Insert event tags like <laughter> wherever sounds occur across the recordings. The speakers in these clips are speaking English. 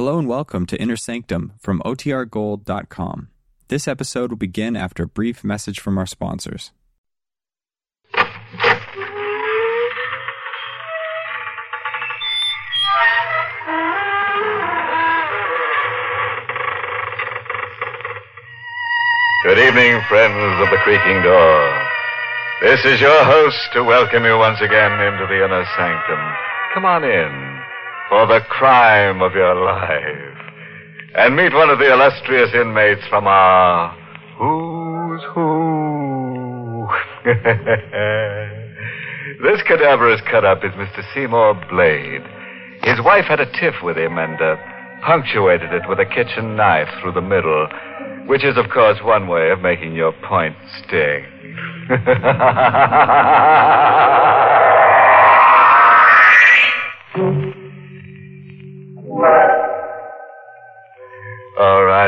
Hello and welcome to Inner Sanctum from OTRGold.com. This episode will begin after a brief message from our sponsors. Good evening, friends of the creaking door. This is your host to welcome you once again into the inner sanctum. Come on in for the crime of your life and meet one of the illustrious inmates from our Who's Who. <laughs> this cadaverous cut up is Mr. Seymour Blade. His wife had a tiff with him and uh, punctuated it with a kitchen knife through the middle, which is, of course, one way of making your point sting. <laughs>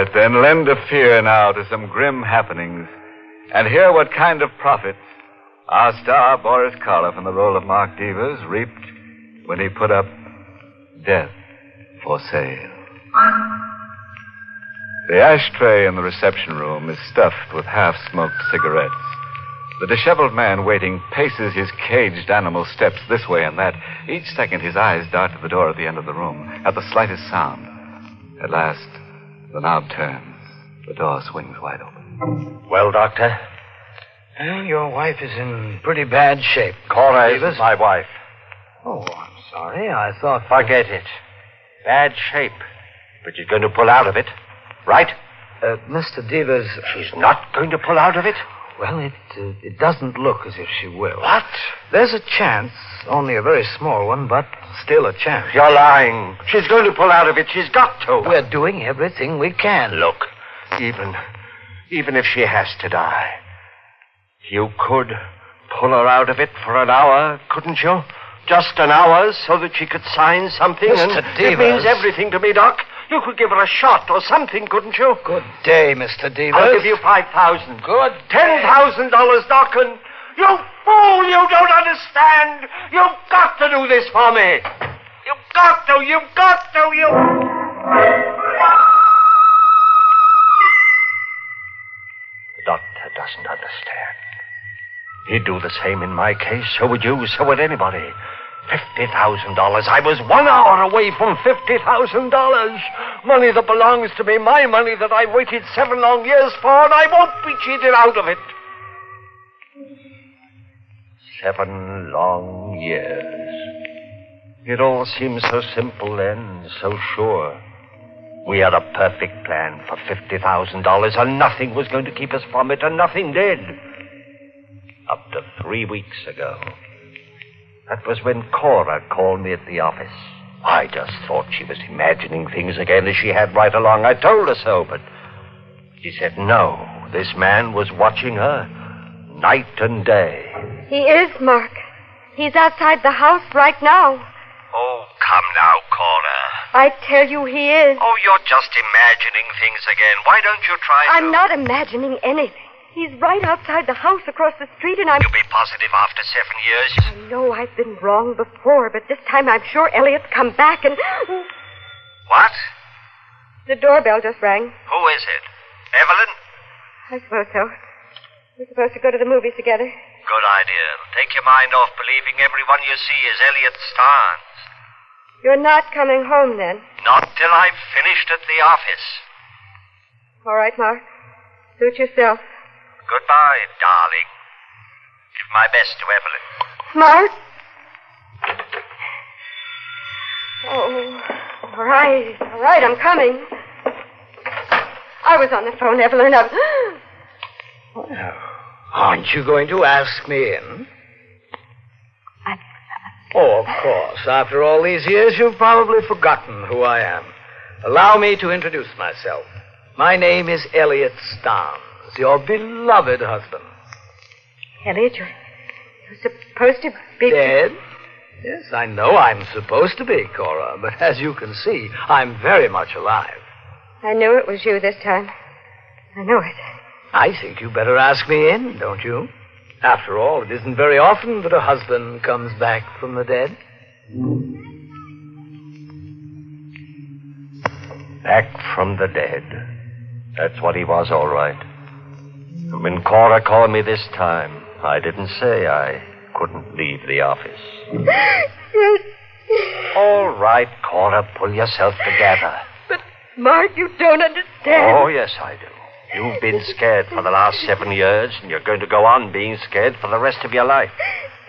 right, then lend a fear now to some grim happenings and hear what kind of profits our star Boris Karloff in the role of Mark Devers reaped when he put up Death for Sale. The ashtray in the reception room is stuffed with half smoked cigarettes. The disheveled man waiting paces his caged animal steps this way and that. Each second his eyes dart to the door at the end of the room at the slightest sound. At last, the knob turns. The door swings wide open. Well, Doctor? Well, your wife is in pretty bad shape. Cora is my wife. Oh, I'm sorry. I thought. Forget it. Bad shape. But she's going to pull out of it. Right? Uh, Mr. Devers. She's not going to pull out of it? Well, it uh, it doesn't look as if she will. What? There's a chance, only a very small one, but still a chance. You're lying. She's going to pull out of it. She's got to. We're doing everything we can. Look, even even if she has to die, you could pull her out of it for an hour, couldn't you? Just an hour so that she could sign something. Mr. and It means everything to me, Doc. You could give her a shot or something, couldn't you? Good day, Mr. Devers. I'll give you five thousand. Good Ten thousand dollars, Doc, you fool, you don't understand. You've got to do this for me. You've got to, you've got to, you. The doctor doesn't understand. He'd do the same in my case. So would you. So would anybody. Fifty thousand dollars. I was one hour away from fifty thousand dollars. Money that belongs to me. My money that I waited seven long years for, and I won't be cheated out of it. Seven long years. It all seemed so simple then, so sure. We had a perfect plan for $50,000, and nothing was going to keep us from it, and nothing did. Up to three weeks ago. That was when Cora called me at the office. I just thought she was imagining things again as she had right along. I told her so, but she said no. This man was watching her night and day. He is, Mark. He's outside the house right now. Oh, come now, Cora. I tell you he is. Oh, you're just imagining things again. Why don't you try. I'm not imagining anything. He's right outside the house across the street, and I'm. You'll be positive after seven years? I know I've been wrong before, but this time I'm sure Elliot's come back and. What? The doorbell just rang. Who is it? Evelyn? I suppose so. We're supposed to go to the movies together. Good idea. Take your mind off believing everyone you see is Elliot Starnes. You're not coming home then. Not till I've finished at the office. All right, Mark. Suit yourself. Goodbye, darling. Give my best to Evelyn. Mark? Oh, all right, all right, I'm coming. I was on the phone, Evelyn. I... <gasps> Well, aren't you going to ask me in? I... Oh, of course. After all these years, you've probably forgotten who I am. Allow me to introduce myself. My name is Elliot Starnes, your beloved husband. Elliot, you're, you're supposed to be. Dead? Yes, I know I'm supposed to be, Cora, but as you can see, I'm very much alive. I knew it was you this time. I knew it. I think you better ask me in, don't you? After all, it isn't very often that a husband comes back from the dead. Back from the dead. That's what he was, all right. When Cora called me this time, I didn't say I couldn't leave the office. <laughs> All right, Cora, pull yourself together. But, Mark, you don't understand. Oh, yes, I do. You've been scared for the last seven years, and you're going to go on being scared for the rest of your life.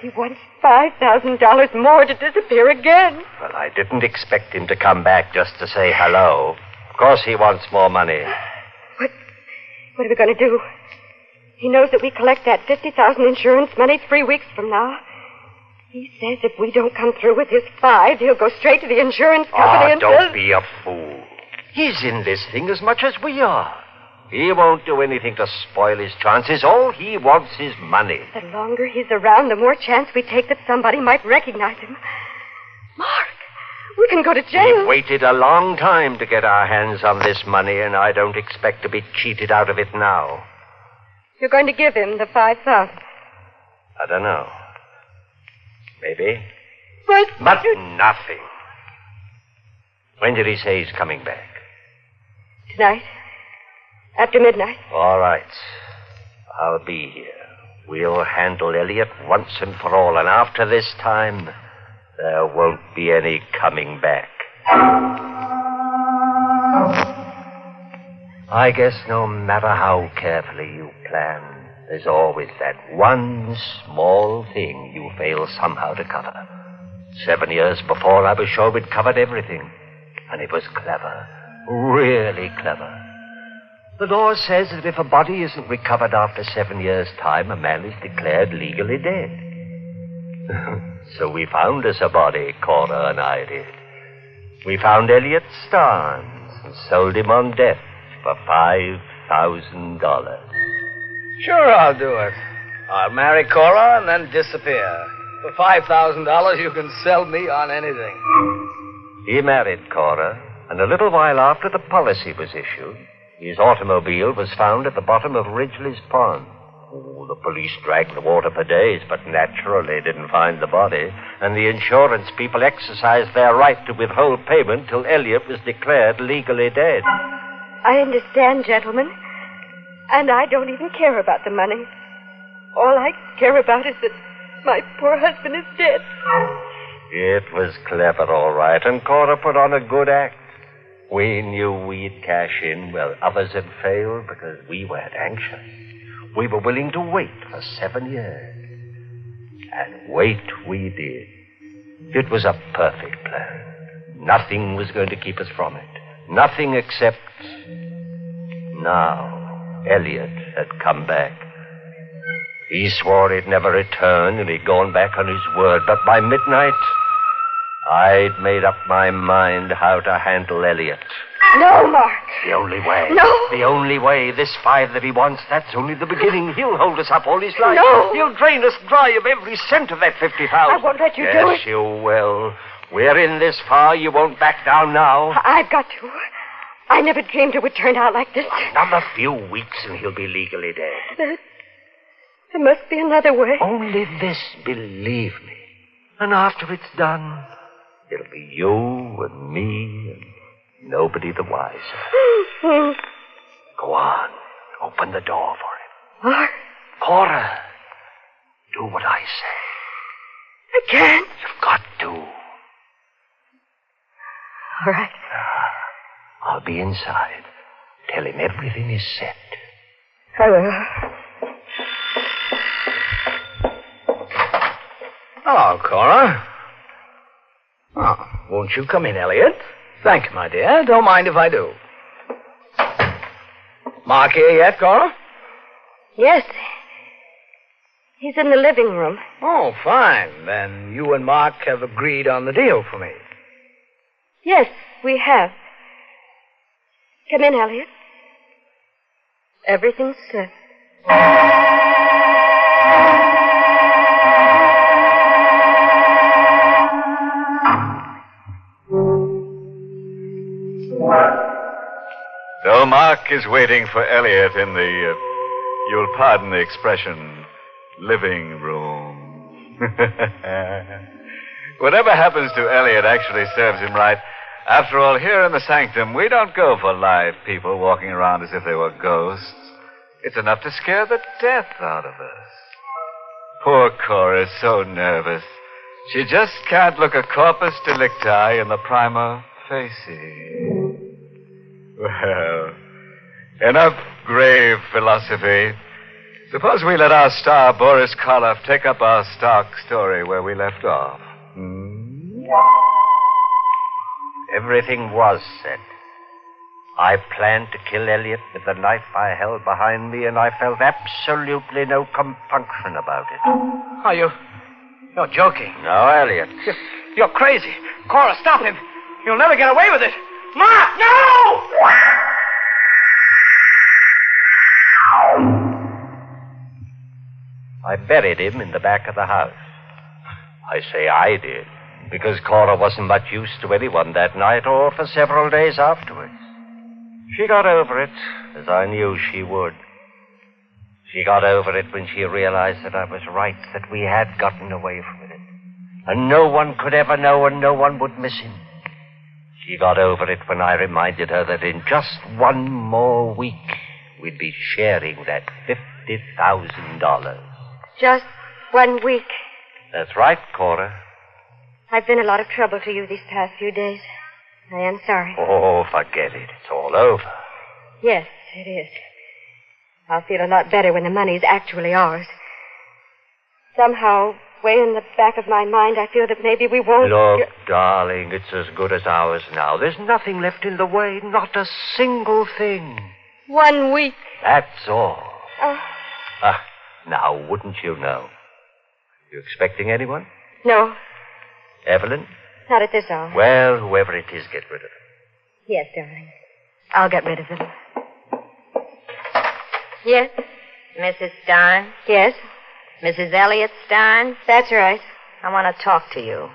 He wants $5,000 more to disappear again. Well, I didn't expect him to come back just to say hello. Of course, he wants more money. What, what are we going to do? He knows that we collect that 50000 insurance money three weeks from now. He says if we don't come through with his five, he'll go straight to the insurance ah, company Oh, and don't says... be a fool. He's in this thing as much as we are. He won't do anything to spoil his chances. All he wants is money. The longer he's around, the more chance we take that somebody might recognize him. Mark, we can go to jail. We've waited a long time to get our hands on this money, and I don't expect to be cheated out of it now. You're going to give him the 5000 I don't know. Maybe. But... But nothing. When did he say he's coming back? Tonight. After midnight. All right. I'll be here. We'll handle Elliot once and for all, and after this time, there won't be any coming back. I guess no matter how carefully you plan, there's always that one small thing you fail somehow to cover. Seven years before, I was sure we'd covered everything. And it was clever. Really clever. The law says that if a body isn't recovered after seven years' time, a man is declared legally dead. <laughs> so we found us a body, Cora and I did. We found Elliot Starnes and sold him on death for five thousand dollars. Sure, I'll do it. I'll marry Cora and then disappear. For $5,000, you can sell me on anything. He married Cora, and a little while after the policy was issued, his automobile was found at the bottom of Ridgely's Pond. Oh, the police dragged the water for days, but naturally didn't find the body, and the insurance people exercised their right to withhold payment till Elliot was declared legally dead. I understand, gentlemen. And I don't even care about the money. All I care about is that my poor husband is dead. It was clever, all right, and Cora put on a good act. We knew we'd cash in where others had failed because we weren't anxious. We were willing to wait for seven years. And wait we did. It was a perfect plan. Nothing was going to keep us from it. Nothing except. Now, Elliot had come back. He swore he'd never return and he'd gone back on his word, but by midnight, I'd made up my mind how to handle Elliot. No, Mark. The only way. No. The only way. This five that he wants, that's only the beginning. He'll hold us up all his life. No. He'll drain us dry of every cent of that fifty thousand. I won't let you yes, do it. Yes, you will. We're in this far. You won't back down now. I've got to. I never dreamed it would turn out like this. Another few weeks and he'll be legally dead. There, there must be another way. Only this, believe me. And after it's done, it'll be you and me and nobody the wiser. <gasps> Go on. Open the door for him. Mark, Cora, do what I say. I can't. You've got to. All right. Ah, I'll be inside. Tell him everything is set. I will. Hello, Cora. Oh, won't you come in, Elliot? Thank you, my dear. Don't mind if I do. Mark here yet, Cora? Yes. He's in the living room. Oh, fine. Then you and Mark have agreed on the deal for me. Yes, we have. Come in, Elliot. Everything's set. Mark is waiting for Elliot in the, uh, you'll pardon the expression, living room. <laughs> Whatever happens to Elliot actually serves him right. After all, here in the sanctum, we don't go for live people walking around as if they were ghosts. It's enough to scare the death out of us. Poor Cora is so nervous. She just can't look a corpus delicti in the prima facie. Well, enough grave philosophy. Suppose we let our star, Boris Karloff, take up our stark story where we left off. Hmm? Everything was said. I planned to kill Elliot with the knife I held behind me, and I felt absolutely no compunction about it. Oh, you. You're joking. No, Elliot. You're, you're crazy. Cora, stop him. You'll never get away with it. Mark, no! I buried him in the back of the house. I say I did, because Cora wasn't much use to anyone that night or for several days afterwards. She got over it, as I knew she would. She got over it when she realized that I was right, that we had gotten away from it. And no one could ever know, and no one would miss him. She got over it when I reminded her that in just one more week, we'd be sharing that $50,000. Just one week. That's right, Cora. I've been a lot of trouble to you these past few days. I am sorry. Oh, forget it. It's all over. Yes, it is. I'll feel a lot better when the money's actually ours. Somehow, way in the back of my mind, I feel that maybe we won't. Look, darling, it's as good as ours now. There's nothing left in the way, not a single thing. One week. That's all. Oh, Ah, now, wouldn't you know? You expecting anyone? no, Evelyn? not at this hour. Well, whoever it is, get rid of him. Yes, darling. I'll get rid of him. Yes, Mrs. Stein? yes, Mrs. Elliot Stein? that's right. I want to talk to you.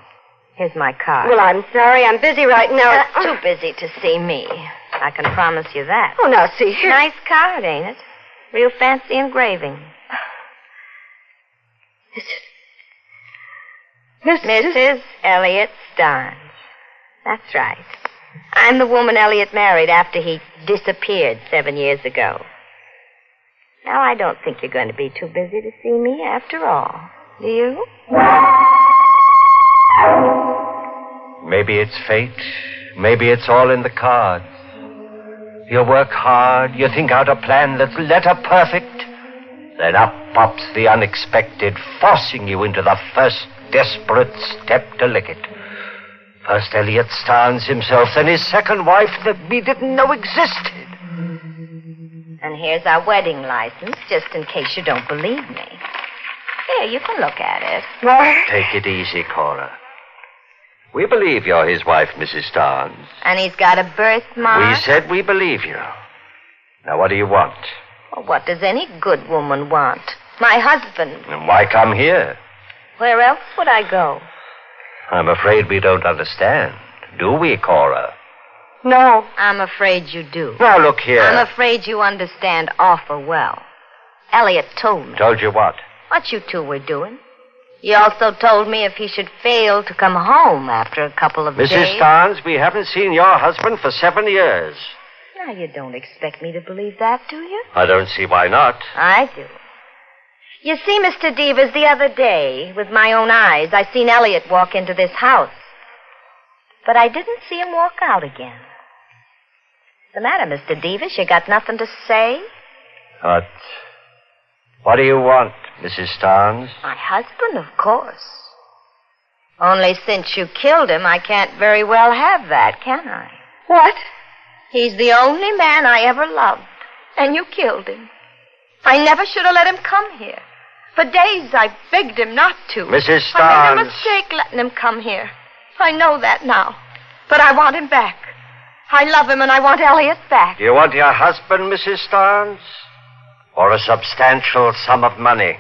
Here's my card. Well, I'm sorry. I'm busy right now. Uh, <laughs> too busy to see me. I can promise you that. Oh, now, see here. Nice card, ain't it? Real fancy engraving. Miss, Mrs. Mrs. Elliot Stein. That's right. I'm the woman Elliot married after he disappeared seven years ago. Now, I don't think you're going to be too busy to see me after all. Do you? Maybe it's fate. Maybe it's all in the cards. You work hard. You think out a plan that's letter perfect. Then up pops the unexpected, forcing you into the first desperate step to lick it. First Elliot Starnes himself, then his second wife that we didn't know existed. And here's our wedding license, just in case you don't believe me. Here, you can look at it. Mark. Take it easy, Cora. We believe you're his wife, Mrs. Starnes. And he's got a birthmark. We said we believe you. Now, what do you want? Well, what does any good woman want? My husband. And why come here? Where else would I go? I'm afraid we don't understand. Do we, Cora? No. I'm afraid you do. Now, look here. I'm afraid you understand awful well. Elliot told me Told you what? what you two were doing. He also told me if he should fail to come home after a couple of Mrs. days. Mrs. Starnes, we haven't seen your husband for seven years. Now, you don't expect me to believe that, do you? I don't see why not. I do. You see, Mr. Devers, the other day, with my own eyes, I seen Elliot walk into this house. But I didn't see him walk out again. What's the matter, Mr. Devers? You got nothing to say? What? What do you want, Mrs. Starnes? My husband, of course. Only since you killed him, I can't very well have that, can I? What? He's the only man I ever loved, and you killed him. I never should have let him come here. For days I begged him not to. Mrs. I made a mistake letting him come here. I know that now. But I want him back. I love him and I want Elliot back. Do you want your husband, Mrs. Starnes? Or a substantial sum of money?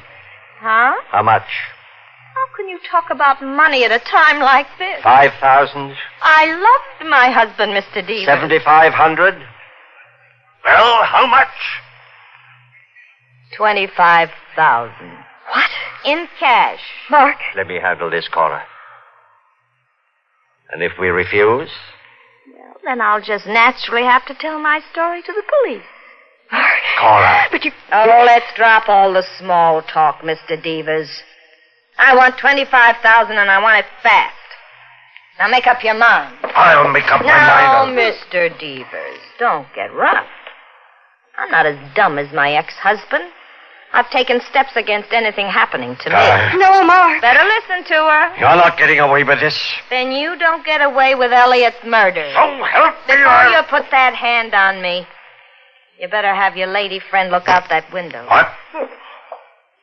Huh? How much? How can you talk about money at a time like this? Five thousand? I loved my husband, Mr. Devers. Seventy-five hundred? Well, how much? Twenty-five thousand. What? In cash. Mark. Let me handle this, Cora. And if we refuse, Well, then I'll just naturally have to tell my story to the police. Cora. But you. Oh, let's drop all the small talk, Mr. Devers. I want 25000 and I want it fast. Now make up your mind. I'll make up my Now, mind. Mr. Devers, don't get rough. I'm not as dumb as my ex-husband. I've taken steps against anything happening to me. Uh, No, Mark. Better listen to her. You're not getting away with this. Then you don't get away with Elliot's murder. So help me. Before I- you put that hand on me, you better have your lady friend look out that window. What? <laughs>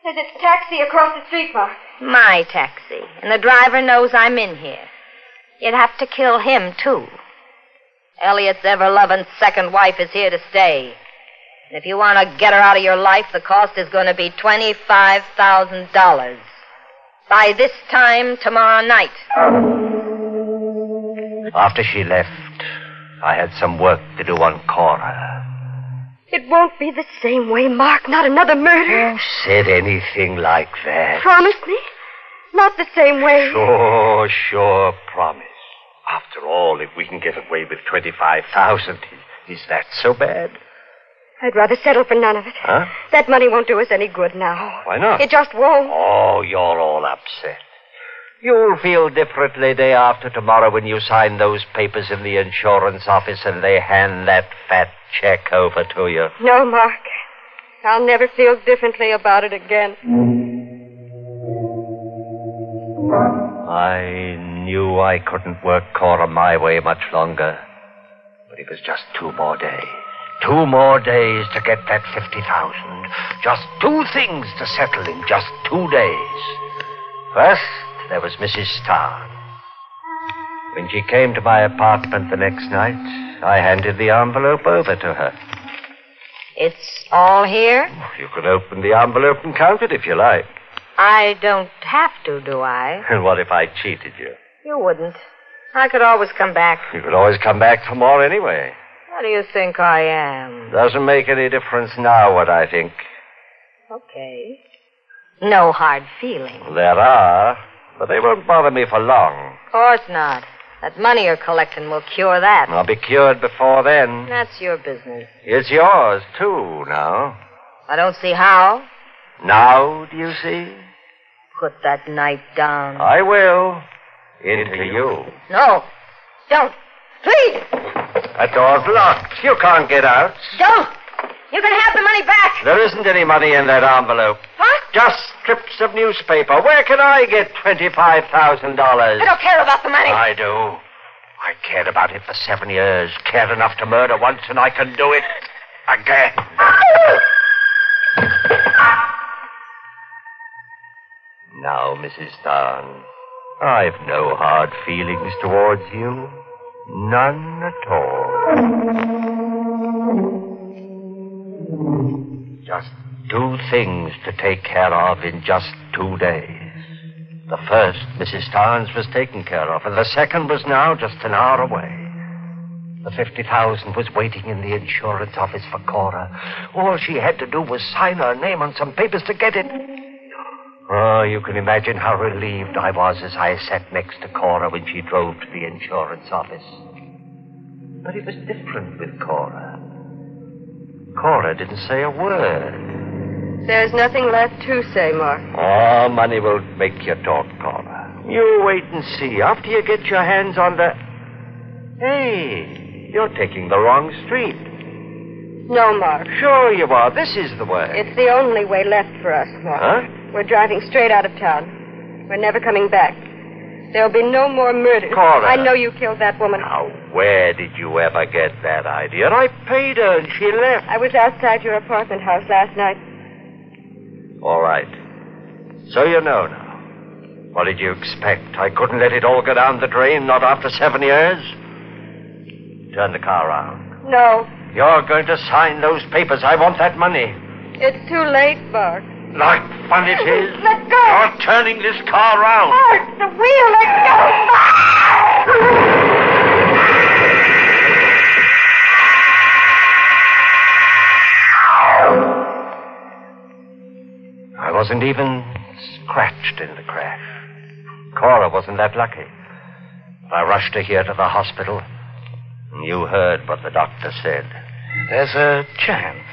There's a taxi across the street, Mark. My taxi. And the driver knows I'm in here. You'd have to kill him, too. Elliot's ever loving second wife is here to stay. And if you want to get her out of your life, the cost is going to be $25,000. By this time tomorrow night. After she left, I had some work to do on Cora. It won't be the same way, Mark. Not another murder. Said anything like that? Promise me. Not the same way. Sure, sure, promise. After all, if we can get away with 25,000, is that so bad? I'd rather settle for none of it. Huh? That money won't do us any good now. Why not? It just won't. Oh, you're all upset. You'll feel differently day after tomorrow when you sign those papers in the insurance office and they hand that fat check over to you. No, Mark. I'll never feel differently about it again. I knew I couldn't work Cora my way much longer. But it was just two more days. Two more days to get that 50,000. Just two things to settle in just two days. First, there was Mrs. Starnes. When she came to my apartment the next night, I handed the envelope over to her. It's all here? Oh, you can open the envelope and count it if you like. I don't have to, do I? <laughs> And what if I cheated you? You wouldn't. I could always come back. You could always come back for more anyway. What do you think I am? Doesn't make any difference now what I think. Okay. No hard feelings. There are, but they won't bother me for long. Of course not. That money you're collecting will cure that. I'll be cured before then. That's your business. It's yours, too, now. I don't see how. Now, do you see? Put that knife down. I will. Into you. No. Don't. Please. That door's locked. You can't get out. Don't. You can have the money back. There isn't any money in that envelope. What? Just strips of newspaper. Where can I get $25,000? I don't care about the money. I do. I cared about it for seven years. Cared enough to murder once, and I can do it again. Now, Mrs. Starnes, I've no hard feelings towards you. None at all. Just two things to take care of in just two days. The first, Mrs. Starnes was taken care of, and the second was now just an hour away. The 50,000 was waiting in the insurance office for Cora. All she had to do was sign her name on some papers to get it. Oh, you can imagine how relieved I was as I sat next to Cora when she drove to the insurance office. But it was different with Cora. Cora didn't say a word. There's nothing left to say, Mark. Oh, money will make you talk, Cora. You wait and see. After you get your hands on the. Hey, you're taking the wrong street. No, Mark. Sure you are. This is the way. It's the only way left for us, Mark. Huh? We're driving straight out of town. We're never coming back. There'll be no more murders. Cora. I know you killed that woman. Now, where did you ever get that idea? I paid her and she left. I was outside your apartment house last night. All right. So you know now. What did you expect? I couldn't let it all go down the drain, not after seven years? Turn the car around. No, You're going to sign those papers. I want that money. it's too late, Mark. Like fun it is. Let go. You're turning this car around. Mark, the wheel, let go. I wasn't even scratched in the crash. Cora wasn't that lucky. I rushed her here to the hospital. You heard what the doctor said. There's a chance.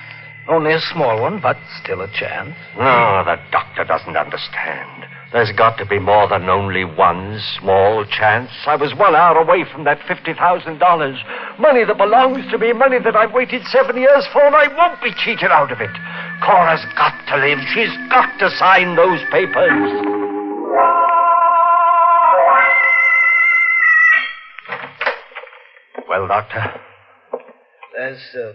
Only a small one, but still a chance. No, the doctor doesn't understand. There's got to be more than only one small chance. I was one hour away from that $50,000. Money that belongs to me, money that I've waited seven years for, and I won't be cheated out of it. Cora's got to live. She's got to sign those papers. Well, Doctor? There's uh,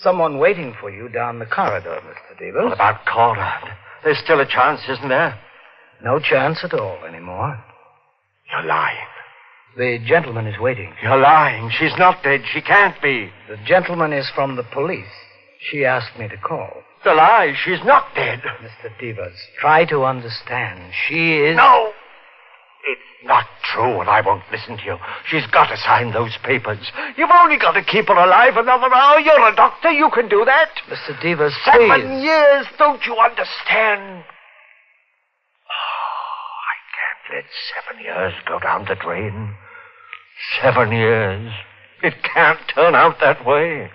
someone waiting for you down the corridor, Mr. Devers. What about Cora? There's still a chance, isn't there? No chance at all anymore. You're lying. The gentleman is waiting. You're lying. She's not dead. She can't be. The gentleman is from the police. She asked me to call. It's a lie. She's not dead. Mr. Devers, try to understand. She is. No! It's not true, and I won't listen to you. She's got to sign those papers. You've only got to keep her alive another hour. You're a doctor. You can do that. Mr. Devers, Seven years. Don't you understand? Oh, I can't let seven years go down the drain. Seven years. It can't turn out that way.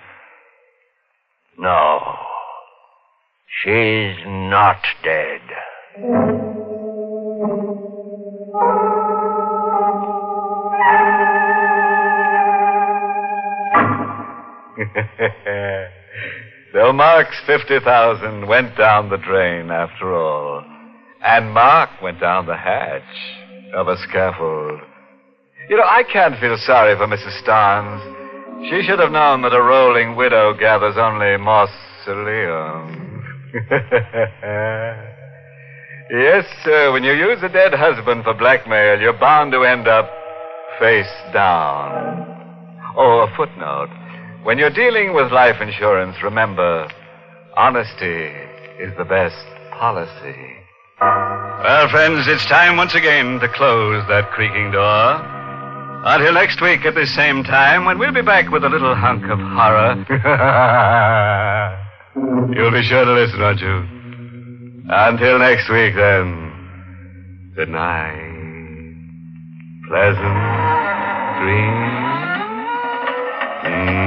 No. She's not dead. <laughs> so Mark's 50,000 went down the drain after all. And Mark went down the hatch of a scaffold. You know, I can't feel sorry for Mrs. Starnes. She should have known that a rolling widow gathers only mausoleums. <laughs> yes, sir, when you use a dead husband for blackmail, you're bound to end up face down. Oh, a footnote. When you're dealing with life insurance, remember, honesty is the best policy. Well, friends, it's time once again to close that creaking door. Until next week at this same time, when we'll be back with a little hunk of horror. <laughs> You'll be sure to listen, won't you? Until next week, then. Good night. Pleasant dreams. Mm.